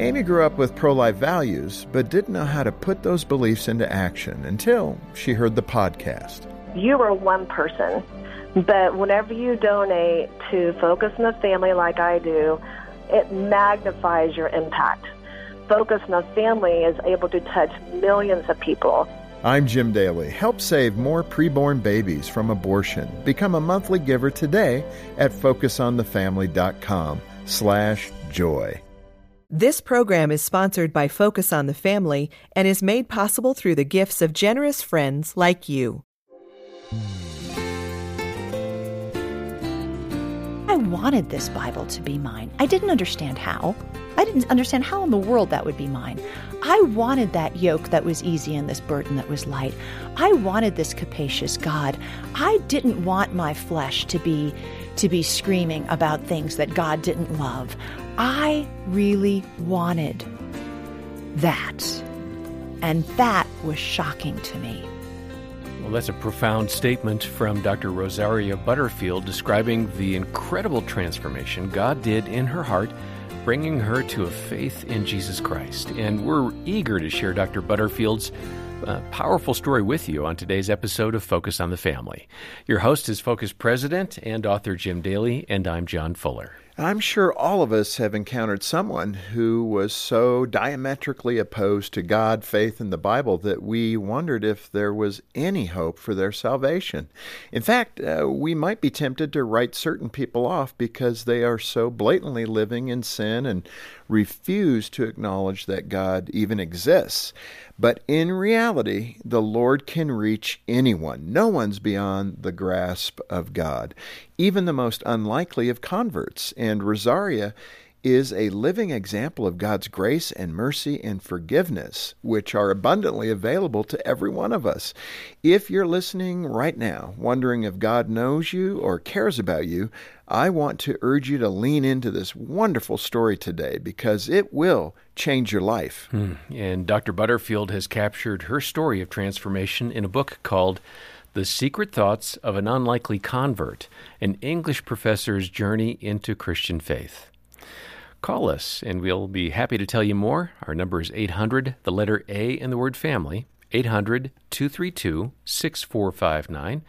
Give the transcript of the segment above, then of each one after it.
Amy grew up with pro life values, but didn't know how to put those beliefs into action until she heard the podcast. You are one person, but whenever you donate to Focus on the Family, like I do, it magnifies your impact. Focus on the Family is able to touch millions of people. I'm Jim Daly. Help save more preborn babies from abortion. Become a monthly giver today at focusonthefamily.com slash joy. This program is sponsored by Focus on the Family and is made possible through the gifts of generous friends like you. I wanted this Bible to be mine. I didn't understand how. I didn't understand how in the world that would be mine. I wanted that yoke that was easy and this burden that was light. I wanted this capacious God. I didn't want my flesh to be to be screaming about things that God didn't love. I really wanted that. And that was shocking to me. Well, that's a profound statement from Dr. Rosaria Butterfield describing the incredible transformation God did in her heart, bringing her to a faith in Jesus Christ. And we're eager to share Dr. Butterfield's uh, powerful story with you on today's episode of Focus on the Family. Your host is Focus President and author Jim Daly, and I'm John Fuller. I'm sure all of us have encountered someone who was so diametrically opposed to God, faith, and the Bible that we wondered if there was any hope for their salvation. In fact, uh, we might be tempted to write certain people off because they are so blatantly living in sin and refuse to acknowledge that God even exists. But in reality, the Lord can reach anyone. No one's beyond the grasp of God, even the most unlikely of converts. And Rosaria is a living example of God's grace and mercy and forgiveness, which are abundantly available to every one of us. If you're listening right now, wondering if God knows you or cares about you, I want to urge you to lean into this wonderful story today because it will change your life. Hmm. And Dr. Butterfield has captured her story of transformation in a book called The Secret Thoughts of an Unlikely Convert An English Professor's Journey into Christian Faith. Call us and we'll be happy to tell you more. Our number is 800, the letter A in the word family, 800 232 6459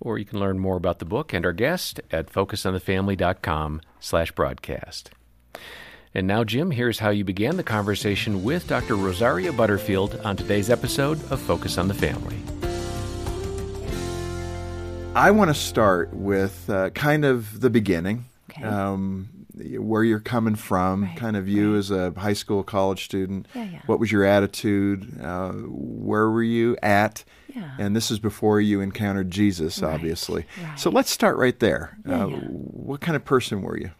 or you can learn more about the book and our guest at focusonthefamily.com slash broadcast. And now, Jim, here's how you began the conversation with Dr. Rosaria Butterfield on today's episode of Focus on the Family. I want to start with uh, kind of the beginning. Okay. Um, where you're coming from, Right, kind of you right. as a high school, college student. Yeah, yeah. What was your attitude? Uh, where were you at? Yeah. And this is before you encountered Jesus, Right, obviously. So let's start right there. Yeah, uh, yeah. What kind of person were you?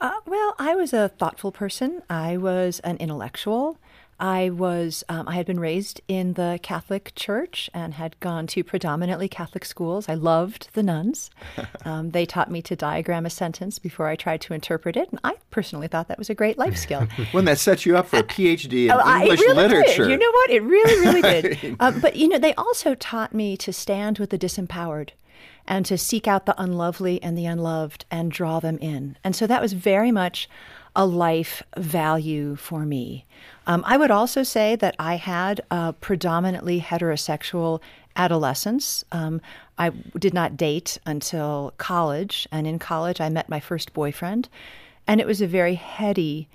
Uh, well, I was a thoughtful person. I was an intellectual. I was. Um, I had been raised in the Catholic Church and had gone to predominantly Catholic schools. I loved the nuns. Um, they taught me to diagram a sentence before I tried to interpret it, and I personally thought that was a great life skill. When that set you up for a PhD in Oh, English really literature. Did. You know what? It really, really did. Um, but you know, they also taught me to stand with the disempowered and to seek out the unlovely and the unloved and draw them in. And so that was very much a life value for me. Um, I would also say that I had a predominantly heterosexual adolescence. Um, I did not date until college, and in college, I met my first boyfriend, and it was a very heady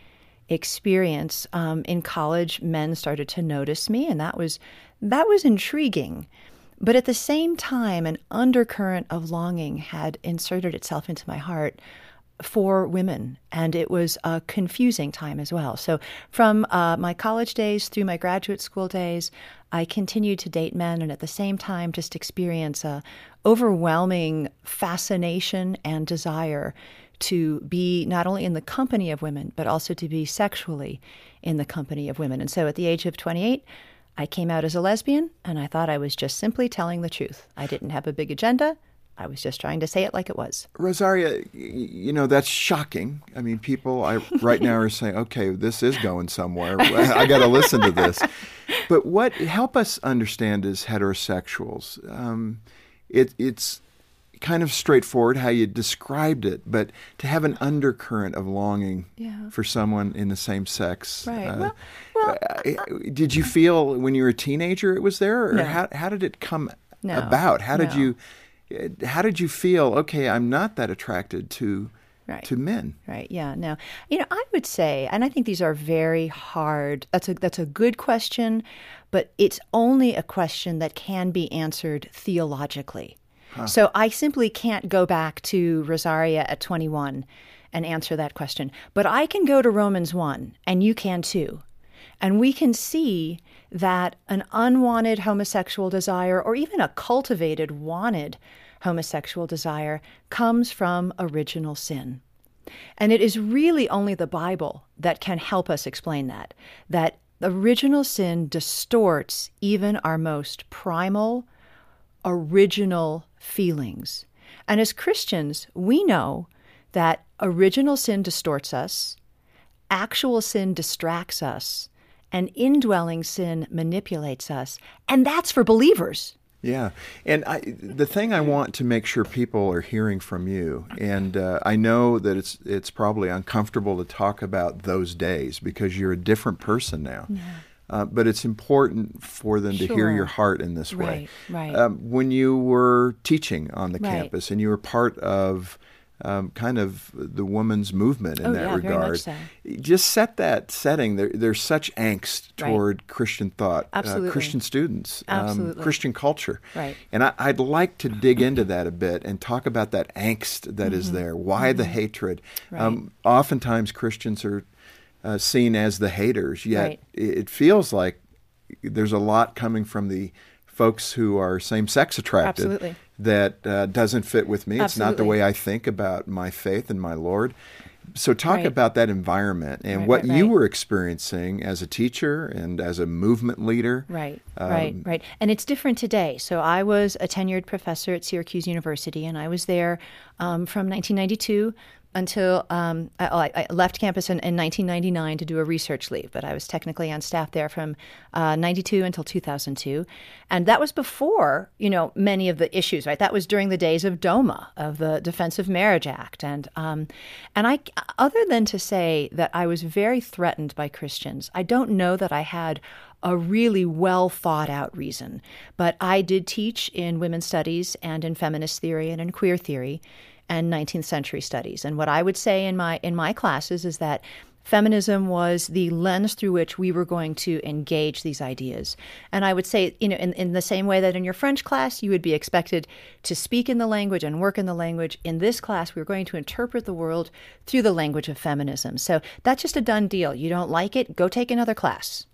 experience um, in college men started to notice me and that was that was intriguing but at the same time an undercurrent of longing had inserted itself into my heart for women and it was a confusing time as well so from uh, my college days through my graduate school days i continued to date men and at the same time just experience a overwhelming fascination and desire to be not only in the company of women, but also to be sexually in the company of women. And so at the age of 28, I came out as a lesbian, and I thought I was just simply telling the truth. I didn't have a big agenda. I was just trying to say it like it was. Rosaria, you know, that's shocking. I mean, people I, right now are saying, okay, this is going somewhere. I got to listen to this. But what help us understand as heterosexuals, um, it, it's kind of straightforward how you described it, but to have an undercurrent of longing Yeah. for someone in the same sex. Right. uh, well, well, uh, did you feel when you were a teenager it was there, or No. how how did it come No. about? How did No. you uh, Uh, how did you feel? Okay, I'm not that attracted to Right. to men. Right. Yeah. No. You know, I would say, and I think these are very hard. That's a that's a good question, but it's only a question that can be answered theologically. So I simply can't go back to Rosaria at 21 and answer that question. But I can go to Romans 1, and you can too. And we can see that an unwanted homosexual desire, or even a cultivated, wanted homosexual desire, comes from original sin. And it is really only the Bible that can help us explain that. That original sin distorts even our most primal, original feelings. And as Christians, we know that original sin distorts us, actual sin distracts us, and indwelling sin manipulates us. And that's for believers. Yeah, and I, the thing I want to make sure people are hearing from you, and uh, I know that it's it's probably uncomfortable to talk about those days because you're a different person now. Uh, but it's important for them to hear your heart in this way. Right, right. Um, when you were teaching on the Right. campus and you were part of um, kind of the women's movement in Oh, that yeah, regard, so. just set that setting. There, there's such angst Right. toward Christian thought, uh, Christian students, um, Christian culture. Right. And I, I'd like to dig into that a bit and talk about that angst that is there. Why the hatred? Mm-hmm. Right. Um, oftentimes Christians are uh, seen as the haters, yet Right. it, it feels like there's a lot coming from the folks who are same-sex attracted Absolutely. That uh, doesn't fit with me. It's not the way I think about my faith and my Lord. So talk Right. about that environment and Right, what right, you were experiencing as a teacher and as a movement leader. Right, Um, right, right. And it's different today. So I was a tenured professor at Syracuse University, and I was there um, from 1992 until um, I, I left campus in, in 1999 to do a research leave. But I was technically on staff there from uh, 92 until 2002, and that was before you know many of the issues. Right, that was during the days of DOMA, of the Defense of Marriage Act, and um, and I, other than to say that I was very threatened by Christians, I don't know that I had a really well thought out reason. But I did teach in women's studies and in feminist theory and in queer theory and 19th century studies. And what I would say in my in my classes is that feminism was the lens through which we were going to engage these ideas. And I would say, you know, in, in the same way that in your French class you would be expected to speak in the language and work in the language, in this class we were going to interpret the world through the language of feminism. So that's just a done deal. You don't like it, go take another class.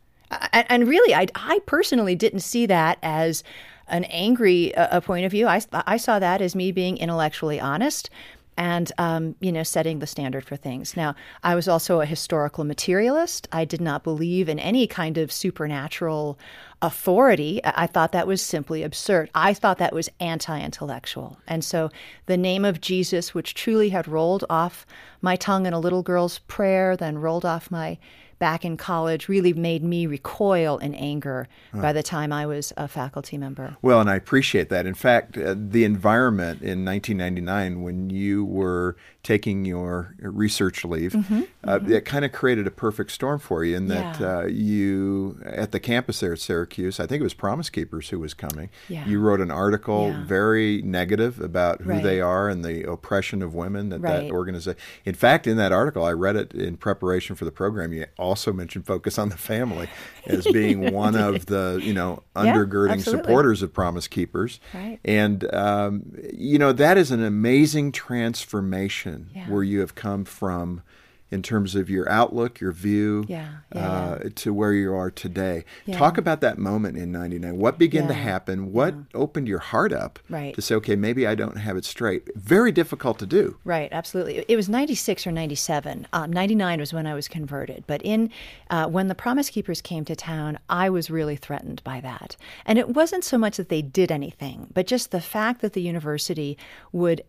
And, and really, I, I personally didn't see that as an angry uh, point of view. I, I saw that as me being intellectually honest and um, you know setting the standard for things. Now, I was also a historical materialist. I did not believe in any kind of supernatural authority. I thought that was simply absurd. I thought that was anti-intellectual. And so, the name of Jesus, which truly had rolled off my tongue in a little girl's prayer, then rolled off my back in college really made me recoil in anger by the time I was a faculty member. Well, and I appreciate that. In fact, uh, the environment in 1999, when you were taking your research leave, Mm-hmm, uh, it kind of created a perfect storm for you in that Yeah. uh, you, at the campus there at Syracuse, I think it was Promise Keepers who was coming. Yeah. You wrote an article Yeah. very negative about who Right. they are and the oppression of women that that organization. In fact, in that article, I read it in preparation for the program. You also mentioned focus on the family as being one of the you know undergirding absolutely. supporters of Promise Keepers. Right. And, um, you know, that is an amazing transformation Yeah. where you have come from in terms of your outlook, your view, Yeah, yeah, uh, to where you are today. Yeah. Talk about that moment in 99. What began to happen? What opened your heart up Right. to say, okay, maybe I don't have it straight? Very difficult to do. Right, absolutely. It was 96 or 97. Um, 99 was when I was converted. But in uh, when the Promise Keepers came to town, I was really threatened by that. And it wasn't so much that they did anything, but just the fact that the university would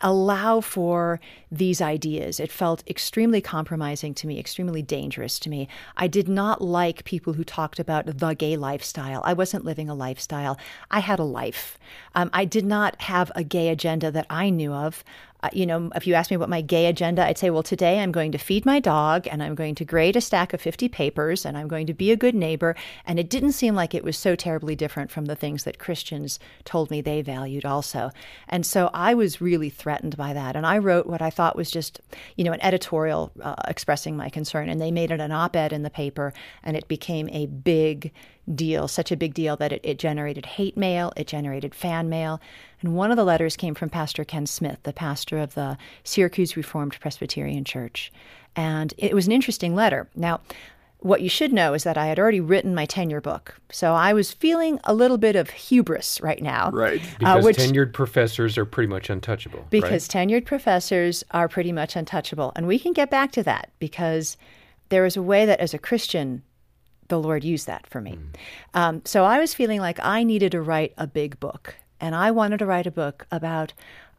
allow for these ideas. It felt extremely compromising to me, extremely dangerous to me. I did not like people who talked about the gay lifestyle. I wasn't living a lifestyle, I had a life. Um, I did not have a gay agenda that I knew of you know, if you ask me what my gay agenda, I'd say, well, today I'm going to feed my dog and I'm going to grade a stack of 50 papers and I'm going to be a good neighbor. And it didn't seem like it was so terribly different from the things that Christians told me they valued also. And so I was really threatened by that. And I wrote what I thought was just, you know, an editorial uh, expressing my concern. And they made it an op ed in the paper and it became a big deal, such a big deal that it, it, generated hate mail, it generated fan mail. And one of the letters came from Pastor Ken Smith, the pastor of the Syracuse Reformed Presbyterian Church. And it was an interesting letter. Now, what you should know is that I had already written my tenure book. So I was feeling a little bit of hubris right now. Right. Uh, because uh, which, tenured professors are pretty much untouchable. Because right? tenured professors are pretty much untouchable. And we can get back to that because there is a way that as a Christian, the Lord used that for me. Mm. Um, so I was feeling like I needed to write a big book. And I wanted to write a book about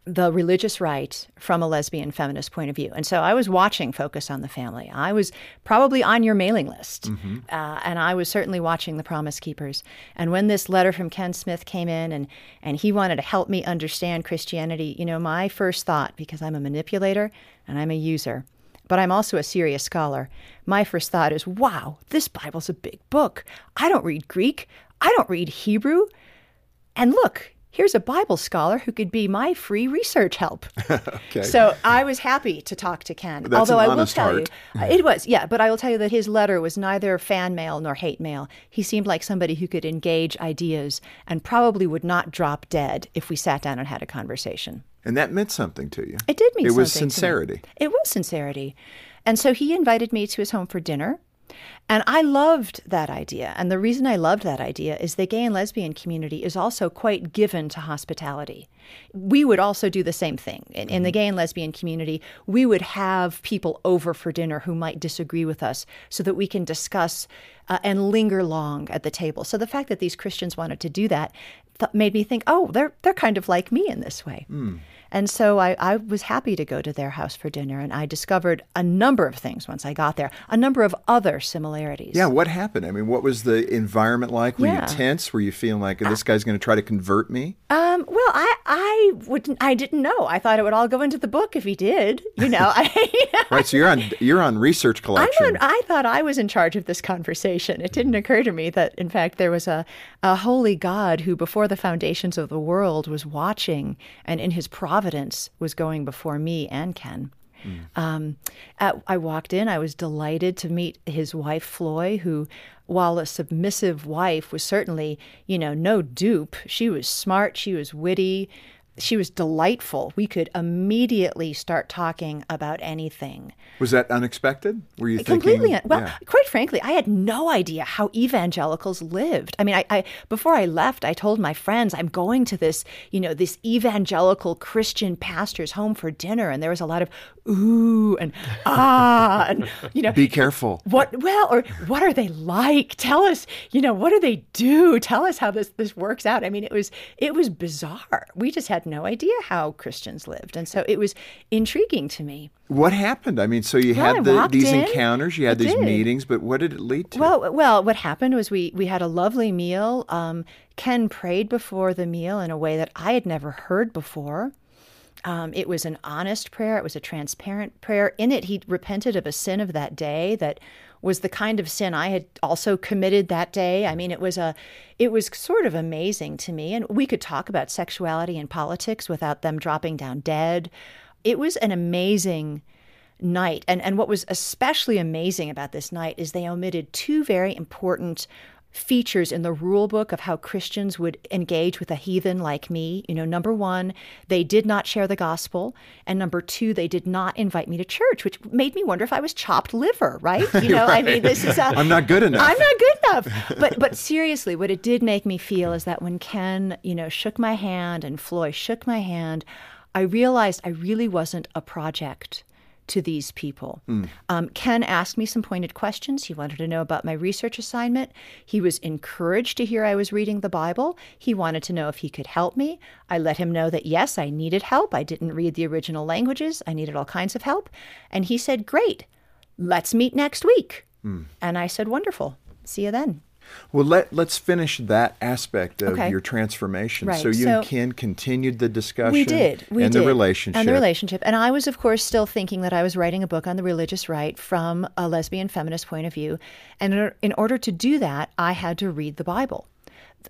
the religious right from a lesbian feminist point of view. And so I was watching Focus on the Family. I was probably on your mailing list. Mm-hmm. Uh, and I was certainly watching The Promise Keepers. And when this letter from Ken Smith came in and, and he wanted to help me understand Christianity, you know, my first thought, because I'm a manipulator and I'm a user, but I'm also a serious scholar. My first thought is, wow, this Bible's a big book. I don't read Greek. I don't read Hebrew. And look, here's a Bible scholar who could be my free research help. okay. So I was happy to talk to Ken. That's Although I will tell heart. you, uh, it was, yeah, but I will tell you that his letter was neither fan mail nor hate mail. He seemed like somebody who could engage ideas and probably would not drop dead if we sat down and had a conversation. And that meant something to you. It did mean something. it was sincerity. It was sincerity. And so he invited me to his home for dinner. And I loved that idea. And the reason I loved that idea is the gay and lesbian community is also quite given to hospitality. We would also do the same thing. In, in, the gay and lesbian community, we would have people over for dinner who might disagree with us so that we can discuss uh, and linger long at the table. So the fact that these Christians wanted to do that th- made me think, oh, they're, they're kind of like me in this way. Mm. And so I, I, was happy to go to their house for dinner, and I discovered a number of things once I got there, a number of other similarities. Yeah, what happened? I mean, what was the environment like? Were yeah. you tense? Were you feeling like this guy's going to try to convert me? Um, well, I, I wouldn't. I didn't know. I thought it would all go into the book if he did. You know, I, right. So you're on you're on research collection. On, I thought I was in charge of this conversation. It didn't occur to me that, in fact, there was a a holy God who, before the foundations of the world, was watching and in His providence Providence was going before me and Ken. Mm. Um, at, I walked in. I was delighted to meet his wife, Floy, who, while a submissive wife, was certainly, you know, no dupe. She was smart. She was witty she was delightful. We could immediately start talking about anything. Was that unexpected? Were you completely? Thinking, well, yeah. quite frankly, I had no idea how evangelicals lived. I mean, I, I, before I left, I told my friends I'm going to this, you know, this evangelical Christian pastor's home for dinner, and there was a lot of ooh and ah, and you know, be careful. What? Well, or what are they like? Tell us. You know, what do they do? Tell us how this this works out. I mean, it was it was bizarre. We just had no idea how Christians lived. And so it was intriguing to me. What happened? I mean, so you well, had the, these in, encounters, you had these did. meetings, but what did it lead to? Well, well, what happened was we we had a lovely meal. Um, Ken prayed before the meal in a way that I had never heard before. Um, it was an honest prayer. It was a transparent prayer. In it, he repented of a sin of that day that was the kind of sin I had also committed that day. I mean, it was a it was sort of amazing to me and we could talk about sexuality and politics without them dropping down dead. It was an amazing night. And and what was especially amazing about this night is they omitted two very important features in the rule book of how Christians would engage with a heathen like me. You know, number one, they did not share the gospel. And number two, they did not invite me to church, which made me wonder if I was chopped liver, right? You know, right. I mean, this is a, I'm not good enough. I'm not good enough. But but seriously, what it did make me feel is that when Ken, you know, shook my hand and Floy shook my hand, I realized I really wasn't a project to these people. Um, Ken asked me some pointed questions. He wanted to know about my research assignment. He was encouraged to hear I was reading the Bible. He wanted to know if he could help me. I let him know that yes, I needed help. I didn't read the original languages, I needed all kinds of help. And he said, Great, let's meet next week. And I said, Wonderful. See you then. Well, let let's finish that aspect of Okay. your transformation. Right, So you so- and Ken continued the discussion. We did. We and did. the relationship. And the relationship. And I was, of course, still thinking that I was writing a book on the religious right from a lesbian feminist point of view. And in in order to do that, I had to read the Bible.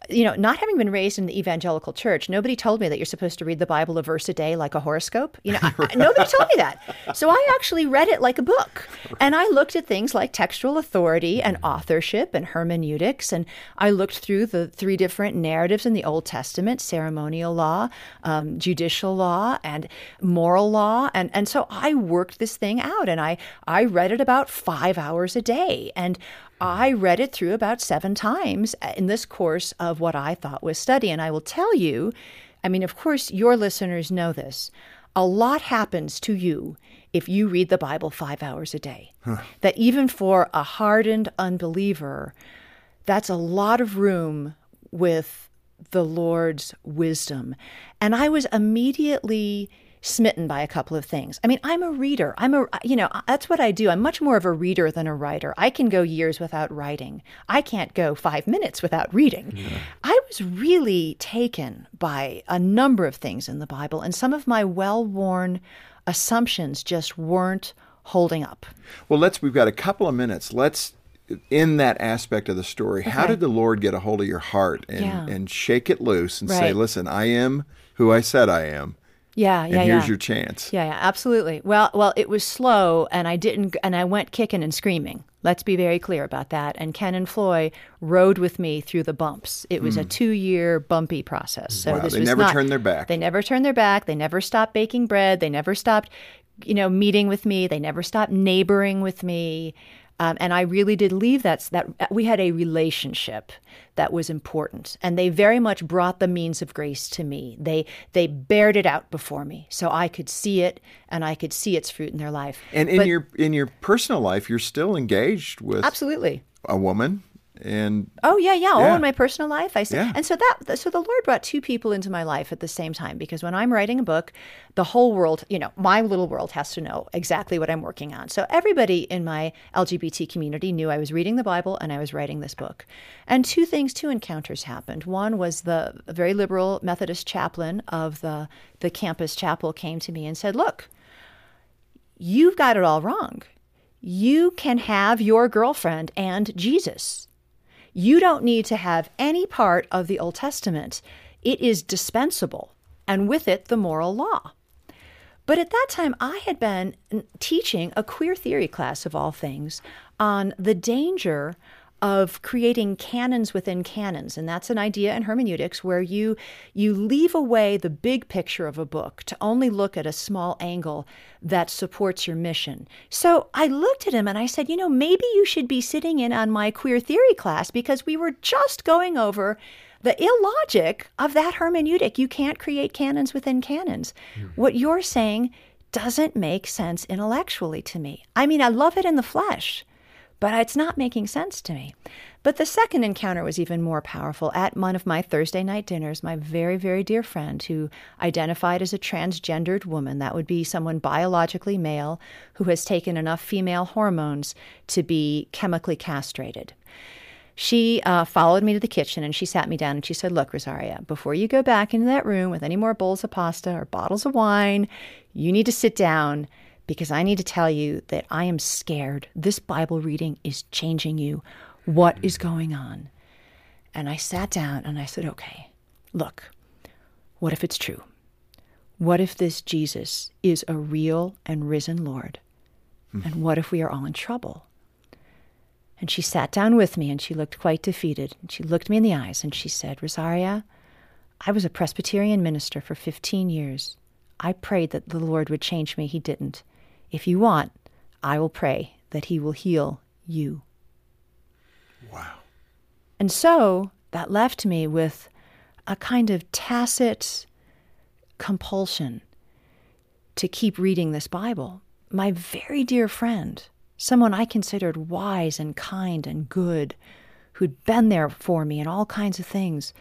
You know, not having been raised in the evangelical church, nobody told me that you're supposed to read the Bible a verse a day like a horoscope. You know, I- I- nobody told me that. So I actually read it like a book. And I looked at things like textual authority and authorship and hermeneutics. And I looked through the three different narratives in the Old Testament ceremonial law, um, judicial law, and moral law. And, and so I worked this thing out and I, I read it about five hours a day. And I read it through about seven times uh, in this course of what I thought was study. And I will tell you, I mean, of course, your listeners know this. A lot happens to you if you read the Bible five hours a day. That even for a hardened unbeliever, that's a lot of room with the Lord's wisdom. And I was immediately smitten by a couple of things. I mean, I'm a reader. I'm a, you know, that's what I do. I'm much more of a reader than a writer. I can go years without writing. I can't go five minutes without reading. I was really taken by a number of things in the Bible, and some of my well worn assumptions just weren't holding up. Well, let's. We've got a couple of minutes. Let's. In that aspect of the story, how did the Lord get a hold of your heart and, Yeah. and shake it loose and say, "Listen, I am who I said I am, Yeah, yeah, and here's yeah. your chance." Yeah, yeah, absolutely. Well, well, it was slow, and I didn't, and I went kicking and screaming. Let's be very clear about that. And Ken and Floy rode with me through the bumps. It was a two-year bumpy process. So Hmm. Wow, this they was never not- turned their back. They never turned their back. They never stopped baking bread. They never stopped, you know, meeting with me. They never stopped neighboring with me. Um, and I really did leave that that we had a relationship that was important, and they very much brought the means of grace to me. They they bared it out before me, so I could see it, and I could see its fruit in their life. And in But- your in your personal life, you're still engaged with absolutely, a woman, and Oh yeah, yeah. Yeah. Oh, in my personal life, I said, Yeah. and so that, so the Lord brought two people into my life at the same time because when I'm writing a book, the whole world, you know, my little world has to know exactly what I'm working on. So everybody in my LGBT community knew I was reading the Bible and I was writing this book. And two things, two encounters happened. One was the very liberal Methodist chaplain of the the campus chapel came to me and said, "Look, you've got it all wrong. You can have your girlfriend and Jesus." You don't need to have any part of the Old Testament. It is dispensable, and with it, the moral law. But at that time, I had been teaching a queer theory class of all things on the danger of creating canons within canons. And that's an idea in hermeneutics where you you leave away the big picture of a book to only look at a small angle that supports your mission. So i looked at him and i said you know maybe you should be sitting in on my queer theory class because we were just going over the illogic of that hermeneutic. You can't create canons within canons. Hmm. What you're saying doesn't make sense intellectually to me. I mean i love it in the flesh but it's not making sense to me. But the second encounter was even more powerful. At one of my Thursday night dinners, my very, very dear friend who identified as a transgendered woman, that would be someone biologically male who has taken enough female hormones to be chemically castrated. She uh, followed me to the kitchen and she sat me down and she said, Look, Rosaria, before you go back into that room with any more bowls of pasta or bottles of wine, you need to sit down because I need to tell you that I am scared. This Bible reading is changing you. What is going on? And I sat down and I said, Okay, look, what if it's true? What if this Jesus is a real and risen Lord? Hmm. And what if we are all in trouble? And she sat down with me and she looked quite defeated. And she looked me in the eyes and she said, Rosaria, I was a Presbyterian minister for 15 years. I prayed that the Lord would change me. He didn't. If you want, I will pray that He will heal you. wow, And so that left me with a kind of tacit compulsion to keep reading this Bible my very dear friend, someone I considered wise and kind and good, who'd been there for me in all kinds of things,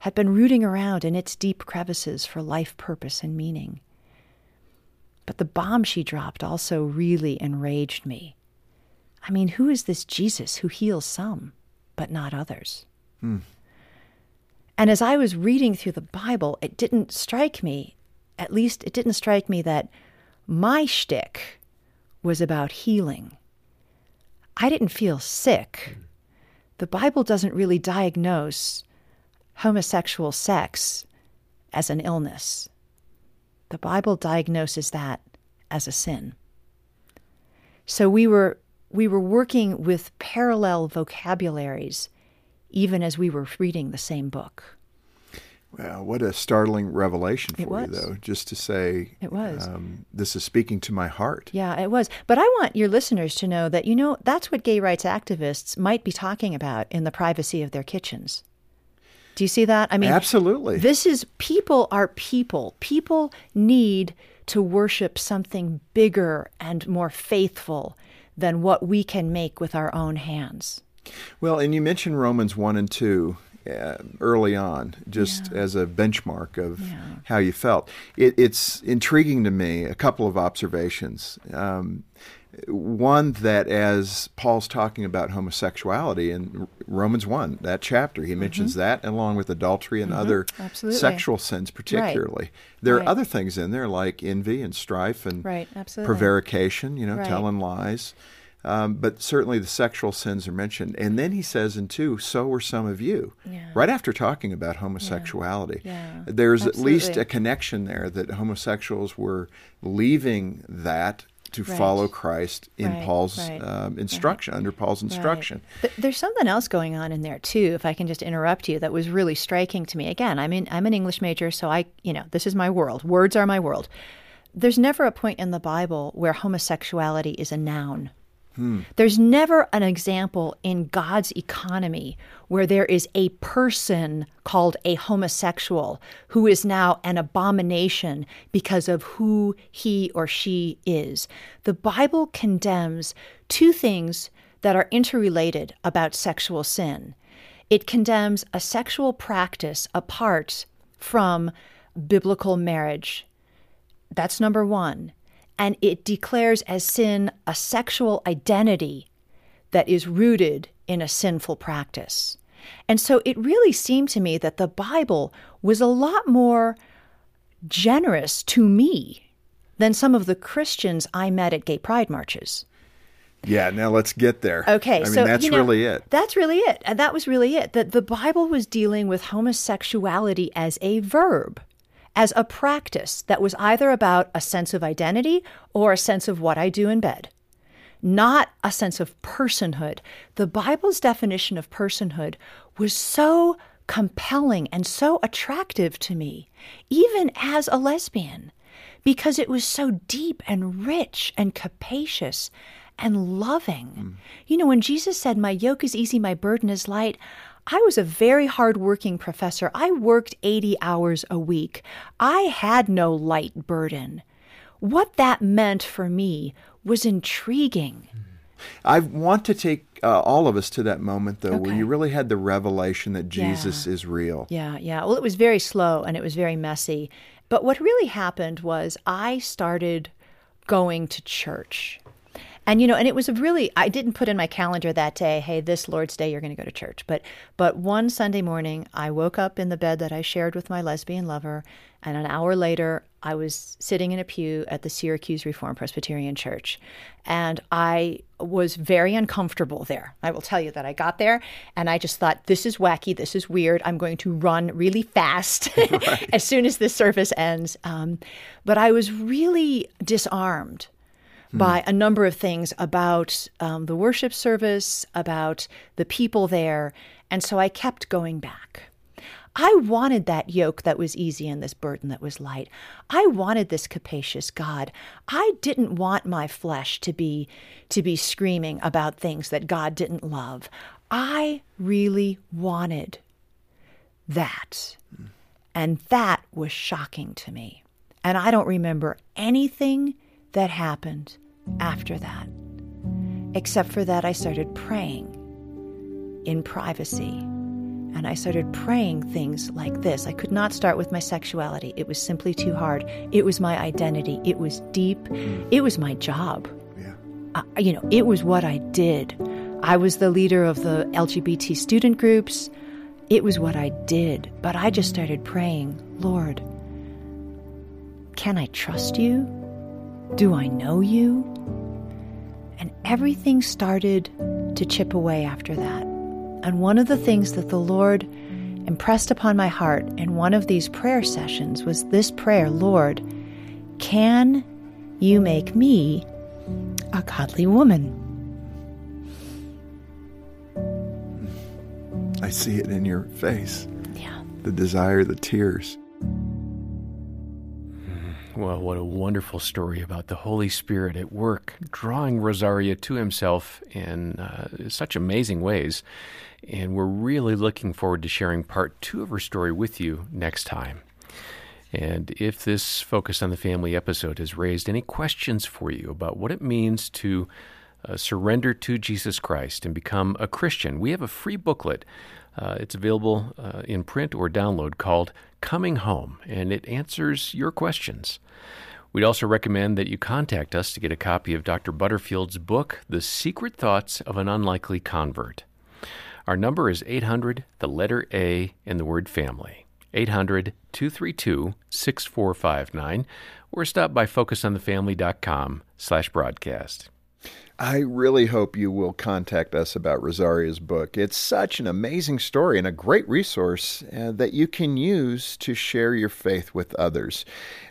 had been rooting around in its deep crevices for life purpose and meaning. But the bomb she dropped also really enraged me. I mean, who is this Jesus who heals some, but not others? Hmm. And as I was reading through the Bible, it didn't strike me, at least it didn't strike me that my shtick was about healing. I didn't feel sick. The Bible doesn't really diagnose homosexual sex as an illness. The Bible diagnoses that as a sin. So we were we were working with parallel vocabularies even as we were reading the same book. Well, what a startling revelation for It was. you, though, just to say It was. Um, this is speaking to my heart. Yeah, it was. But I want your listeners to know that, you know, that's what gay rights activists might be talking about in the privacy of their kitchens. Do you see that? I mean, Absolutely. This is people are people. People need to worship something bigger and more faithful than what we can make with our own hands. Well, and you mentioned Romans 1 and 2 uh, early on, just Yeah. as a benchmark of Yeah. how you felt. It, it's intriguing to me, a couple of observations. Um, one, that as Paul's talking about homosexuality in Romans 1, that chapter, he mentions that along with adultery and other Mm-hmm. Absolutely. sexual sins, particularly. There Right. are other things in there like envy and strife and Right, absolutely. prevarication, you know, Right. telling lies. Um, but certainly the sexual sins are mentioned. And then he says in two, so were some of you. Yeah. Right after talking about homosexuality. Yeah. There's at least a connection there that homosexuals were leaving that to Right. follow Christ in Right, Paul's right, um, instruction, under Paul's instruction. But there's something else going on in there too, if I can just interrupt you, that was really striking to me. Again, I'm in I'm an English major, so I you know, this is my world. Words are my world. There's never a point in the Bible where homosexuality is a noun. Hmm. There's never an example in God's economy where there is a person called a homosexual who is now an abomination because of who he or she is. The Bible condemns two things that are interrelated about sexual sin. It condemns a sexual practice apart from biblical marriage. That's number one. And it declares as sin a sexual identity that is rooted in a sinful practice. And so it really seemed to me that the Bible was a lot more generous to me than some of the Christians I met at gay pride marches. Yeah, now let's get there. Okay, I mean, so that's you know, really it. That's really it. And that was really it. That the Bible was dealing with homosexuality as a verb, as a practice that was either about a sense of identity or a sense of what I do in bed, not a sense of personhood. The Bible's definition of personhood was so compelling and so attractive to me, even as a lesbian, because it was so deep and rich and capacious and loving. Mm. You know, when Jesus said, My yoke is easy, my burden is light, I was a very hardworking professor. I worked 80 hours a week. I had no light burden. What that meant for me was intriguing. I want to take uh, all of us to that moment, though, where you really had the revelation that Jesus is real. Yeah, yeah. Well, it was very slow and it was very messy. But what really happened was I started going to church. And you know, and it was a really I didn't put in my calendar that day, hey, this Lord's Day you're going to go to church. But but one Sunday morning, I woke up in the bed that I shared with my lesbian lover, and an hour later, I was sitting in a pew at the Syracuse Reformed Presbyterian Church. And I was very uncomfortable there. I will tell you that I got there and I just thought, this is wacky, this is weird. I'm going to run really fast as soon as this service ends. Um, but I was really disarmed by a number of things about um, the worship service, about the people there. And so I kept going back. I wanted that yoke that was easy and this burden that was light. I wanted this capacious God. I didn't want my flesh to be to be screaming about things that God didn't love. I really wanted that. And that was shocking to me. And I don't remember anything that happened after that. Except for that, I started praying in privacy. And I started praying things like this. I could not start with my sexuality. It was simply too hard. It was my identity. It was deep. It was my job. Yeah. Uh, you know, it was what I did. I was the leader of the LGBT student groups. It was what I did. But I just started praying, Lord, can I trust you? Do I know you? Everything started to chip away after that. And one of the things that the Lord impressed upon my heart in one of these prayer sessions was this prayer Lord, can you make me a godly woman? I see it in your face. Yeah. The desire, the tears. Well, what a wonderful story about the Holy Spirit at work, drawing Rosaria to himself in uh, such amazing ways. And we're really looking forward to sharing part two of her story with you next time. And if this Focus on the Family episode has raised any questions for you about what it means to uh, surrender to Jesus Christ and become a Christian, we have a free booklet. Uh, it's available uh, in print or download called Coming Home, and it answers your questions. We'd also recommend that you contact us to get a copy of Dr. Butterfield's book, The Secret Thoughts of an Unlikely Convert. Our number is 800, the letter A, and the word family. 800 232 6459, or stop by focusonthefamily.com slash broadcast. I really hope you will contact us about Rosaria's book. It's such an amazing story and a great resource uh, that you can use to share your faith with others.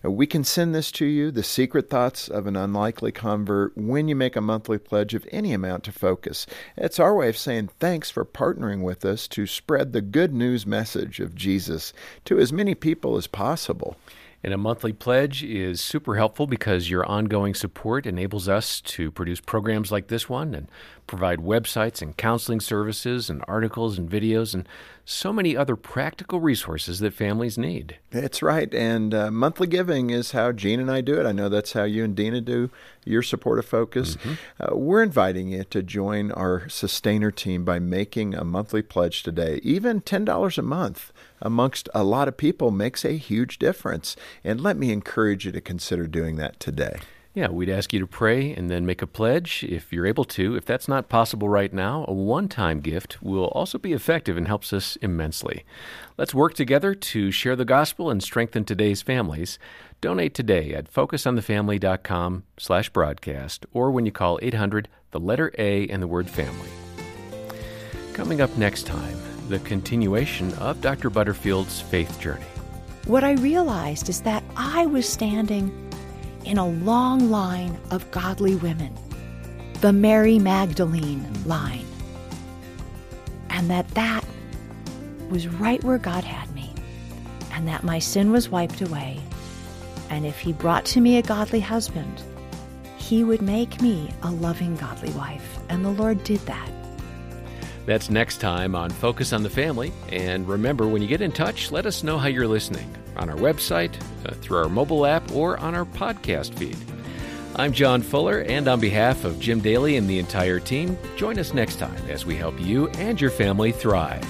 Uh, we can send this to you, The Secret Thoughts of an Unlikely Convert, when you make a monthly pledge of any amount to Focus. It's our way of saying thanks for partnering with us to spread the good news message of Jesus to as many people as possible. And a monthly pledge is super helpful because your ongoing support enables us to produce programs like this one and provide websites and counseling services and articles and videos and so many other practical resources that families need. That's right. And uh, monthly giving is how Jean and I do it. I know that's how you and Dena do your support of Focus. Mm-hmm. Uh, we're inviting you to join our sustainer team by making a monthly pledge today. Even $10 a month amongst a lot of people makes a huge difference. And let me encourage you to consider doing that today. Yeah, we'd ask you to pray and then make a pledge if you're able to. If that's not possible right now, a one time gift will also be effective and helps us immensely. Let's work together to share the gospel and strengthen today's families. Donate today at focusonthefamily.com slash broadcast or when you call 800 the letter A and the word family. Coming up next time, the continuation of Dr. Butterfield's faith journey. What I realized is that I was standing in a long line of godly women, the Mary Magdalene line. And that that was right where God had me, and that my sin was wiped away. And if He brought to me a godly husband, He would make me a loving, godly wife. And the Lord did that. That's next time on Focus on the Family. And remember, when you get in touch, let us know how you're listening on our website, uh, through our mobile app, or on our podcast feed. I'm John Fuller, and on behalf of Jim Daly and the entire team, join us next time as we help you and your family thrive.